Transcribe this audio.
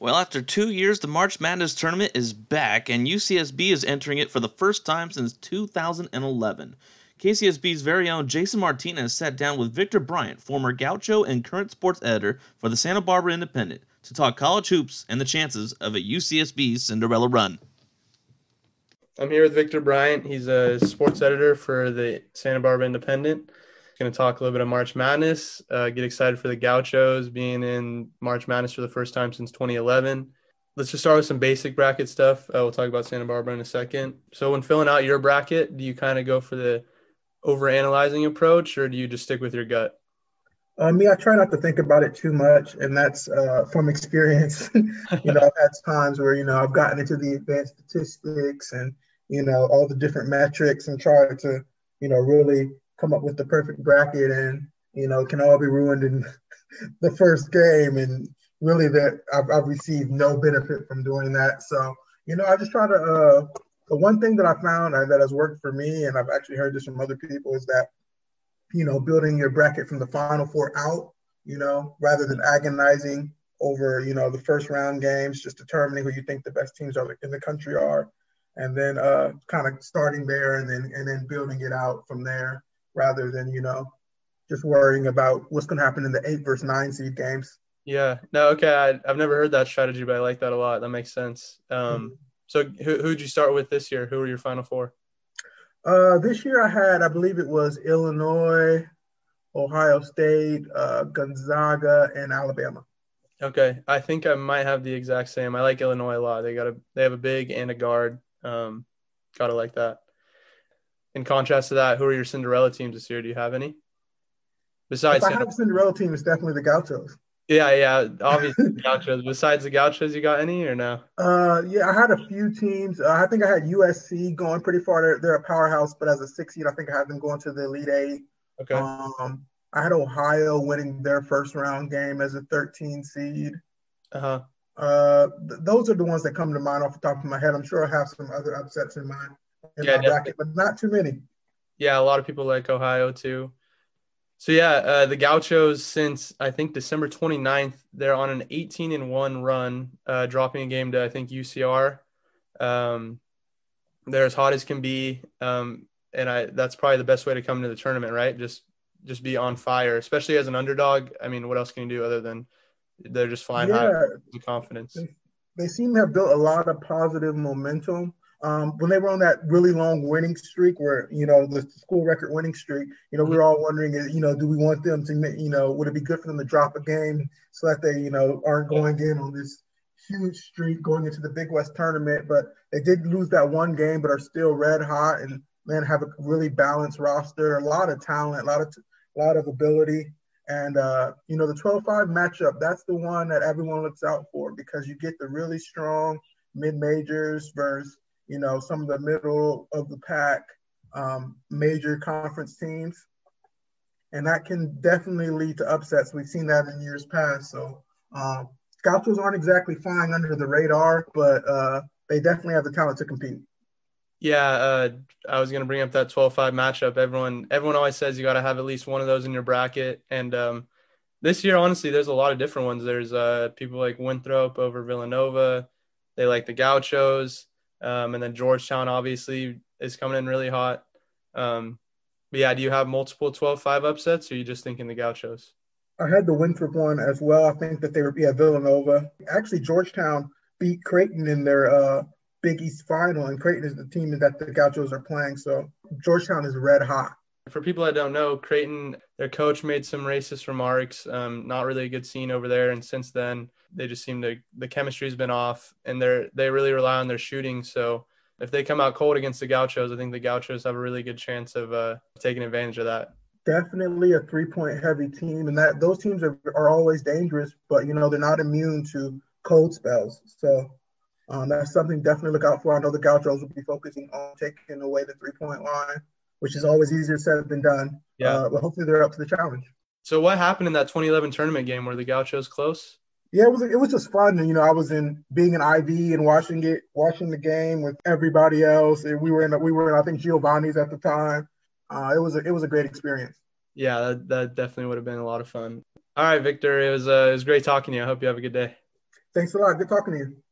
Well, after two years, the March Madness tournament is back, and UCSB is entering it for the first time since 2011. KCSB's very own Jason Martinez sat down with Victor Bryant, former Gaucho and current sports editor for the Santa Barbara Independent, to talk college hoops and the chances of a UCSB Cinderella run. I'm here with Victor Bryant. He's a sports editor for the Santa Barbara Independent. Going to talk a little bit of March Madness. Uh, get excited for the Gauchos being in March Madness for the first time since 2011. Let's just start with some basic bracket stuff. Uh, we'll talk about Santa Barbara in a second. So, when filling out your bracket, do you kind of go for the over analyzing approach, or do you just stick with your gut? Uh, me, I try not to think about it too much, and that's uh, from experience. you know, I've had times where you know I've gotten into the advanced statistics and you know all the different metrics and tried to you know really come up with the perfect bracket and you know can all be ruined in the first game. And really that I've, I've, received no benefit from doing that. So you know i just try to uh the one thing that i found that has worked for me and i've actually heard this from other people is that you know building your bracket from the final four out you know rather than agonizing over you know the first round games just determining who you think the best teams are in the country are and then uh kind of starting there and then and then building it out from there rather than you know just worrying about what's going to happen in the eight versus nine seed games. Yeah. No. Okay. I, have never heard that strategy, but I like that a lot. That makes sense. Um, mm-hmm. So who who'd you start with this year? Who were your final four? Uh, this year I had, I believe it was Illinois, Ohio State, uh, Gonzaga, and Alabama. Okay, I think I might have the exact same. I like Illinois a lot. They got a they have a big and a guard. Um, gotta like that in contrast to that, who are your Cinderella teams this year? Do you have any? Besides, if I have a Cinderella team, it's definitely the Gauchos. Yeah, yeah, obviously the Gauchos. Besides the Gauchos, you got any or no? Uh, yeah, I had a few teams. Uh, I think I had USC going pretty far. They're, they're a powerhouse, but as a six seed, I think I had them going to the Elite Eight. Okay. Um, I had Ohio winning their first round game as a 13 seed. Uh-huh. Uh, th- those are the ones that come to mind off the top of my head. I'm sure I have some other upsets in mind in yeah, my bracket, but not too many. Yeah, a lot of people like Ohio too. So yeah, uh, the Gauchos since I think December 29th, they're on an 18 and one run, uh, dropping a game to I think UCR. Um, they're as hot as can be, um, and I that's probably the best way to come to the tournament, right? Just just be on fire, especially as an underdog. I mean, what else can you do other than they're just flying yeah, high with confidence? They, they seem to have built a lot of positive momentum um, when they were on that really long winning streak, where you know the school record winning streak, you know, we were all wondering, you know, do we want them to, you know, would it be good for them to drop a game so that they, you know, aren't going in on this huge streak going into the Big West tournament? But they did lose that one game, but are still red hot and man have a really balanced roster, a lot of talent, a lot of a lot of ability. And uh, you know, the 12-5 matchup, that's the one that everyone looks out for because you get the really strong mid majors versus you know, some of the middle of the pack um, major conference teams. And that can definitely lead to upsets. We've seen that in years past. So um, Gauchos aren't exactly flying under the radar, but uh, they definitely have the talent to compete. Yeah, uh, I was going to bring up that 12-5 matchup. Everyone, everyone always says you got to have at least one of those in your bracket. And um, this year, honestly, there's a lot of different ones. There's uh, people like Winthrop over Villanova. They like the Gauchos. Um, and then Georgetown obviously is coming in really hot. Um, but yeah, do you have multiple 12-5 upsets or are you just thinking the Gauchos? I had the Winthrop one as well. I think that they were yeah Villanova. Actually, Georgetown beat Creighton in their uh, Big East final, and Creighton is the team that the Gauchos are playing. So Georgetown is red hot. For people that don't know, Creighton, their coach made some racist remarks. Um, not really a good scene over there, and since then they just seem to the chemistry's been off, and they're they really rely on their shooting. So if they come out cold against the Gauchos, I think the Gauchos have a really good chance of uh, taking advantage of that. Definitely a three point heavy team, and that those teams are, are always dangerous, but you know they're not immune to cold spells. So um, that's something definitely look out for. I know the Gauchos will be focusing on taking away the three point line, which is always easier said than done. Yeah, uh, but hopefully they're up to the challenge. So what happened in that 2011 tournament game? Were the Gauchos close? Yeah, it was it was just fun. And, you know, I was in being an IV and watching it, watching the game with everybody else. And we were in we were in I think Giovanni's at the time. Uh, it was a, it was a great experience. Yeah, that, that definitely would have been a lot of fun. All right, Victor, it was uh, it was great talking to you. I hope you have a good day. Thanks a lot. Good talking to you.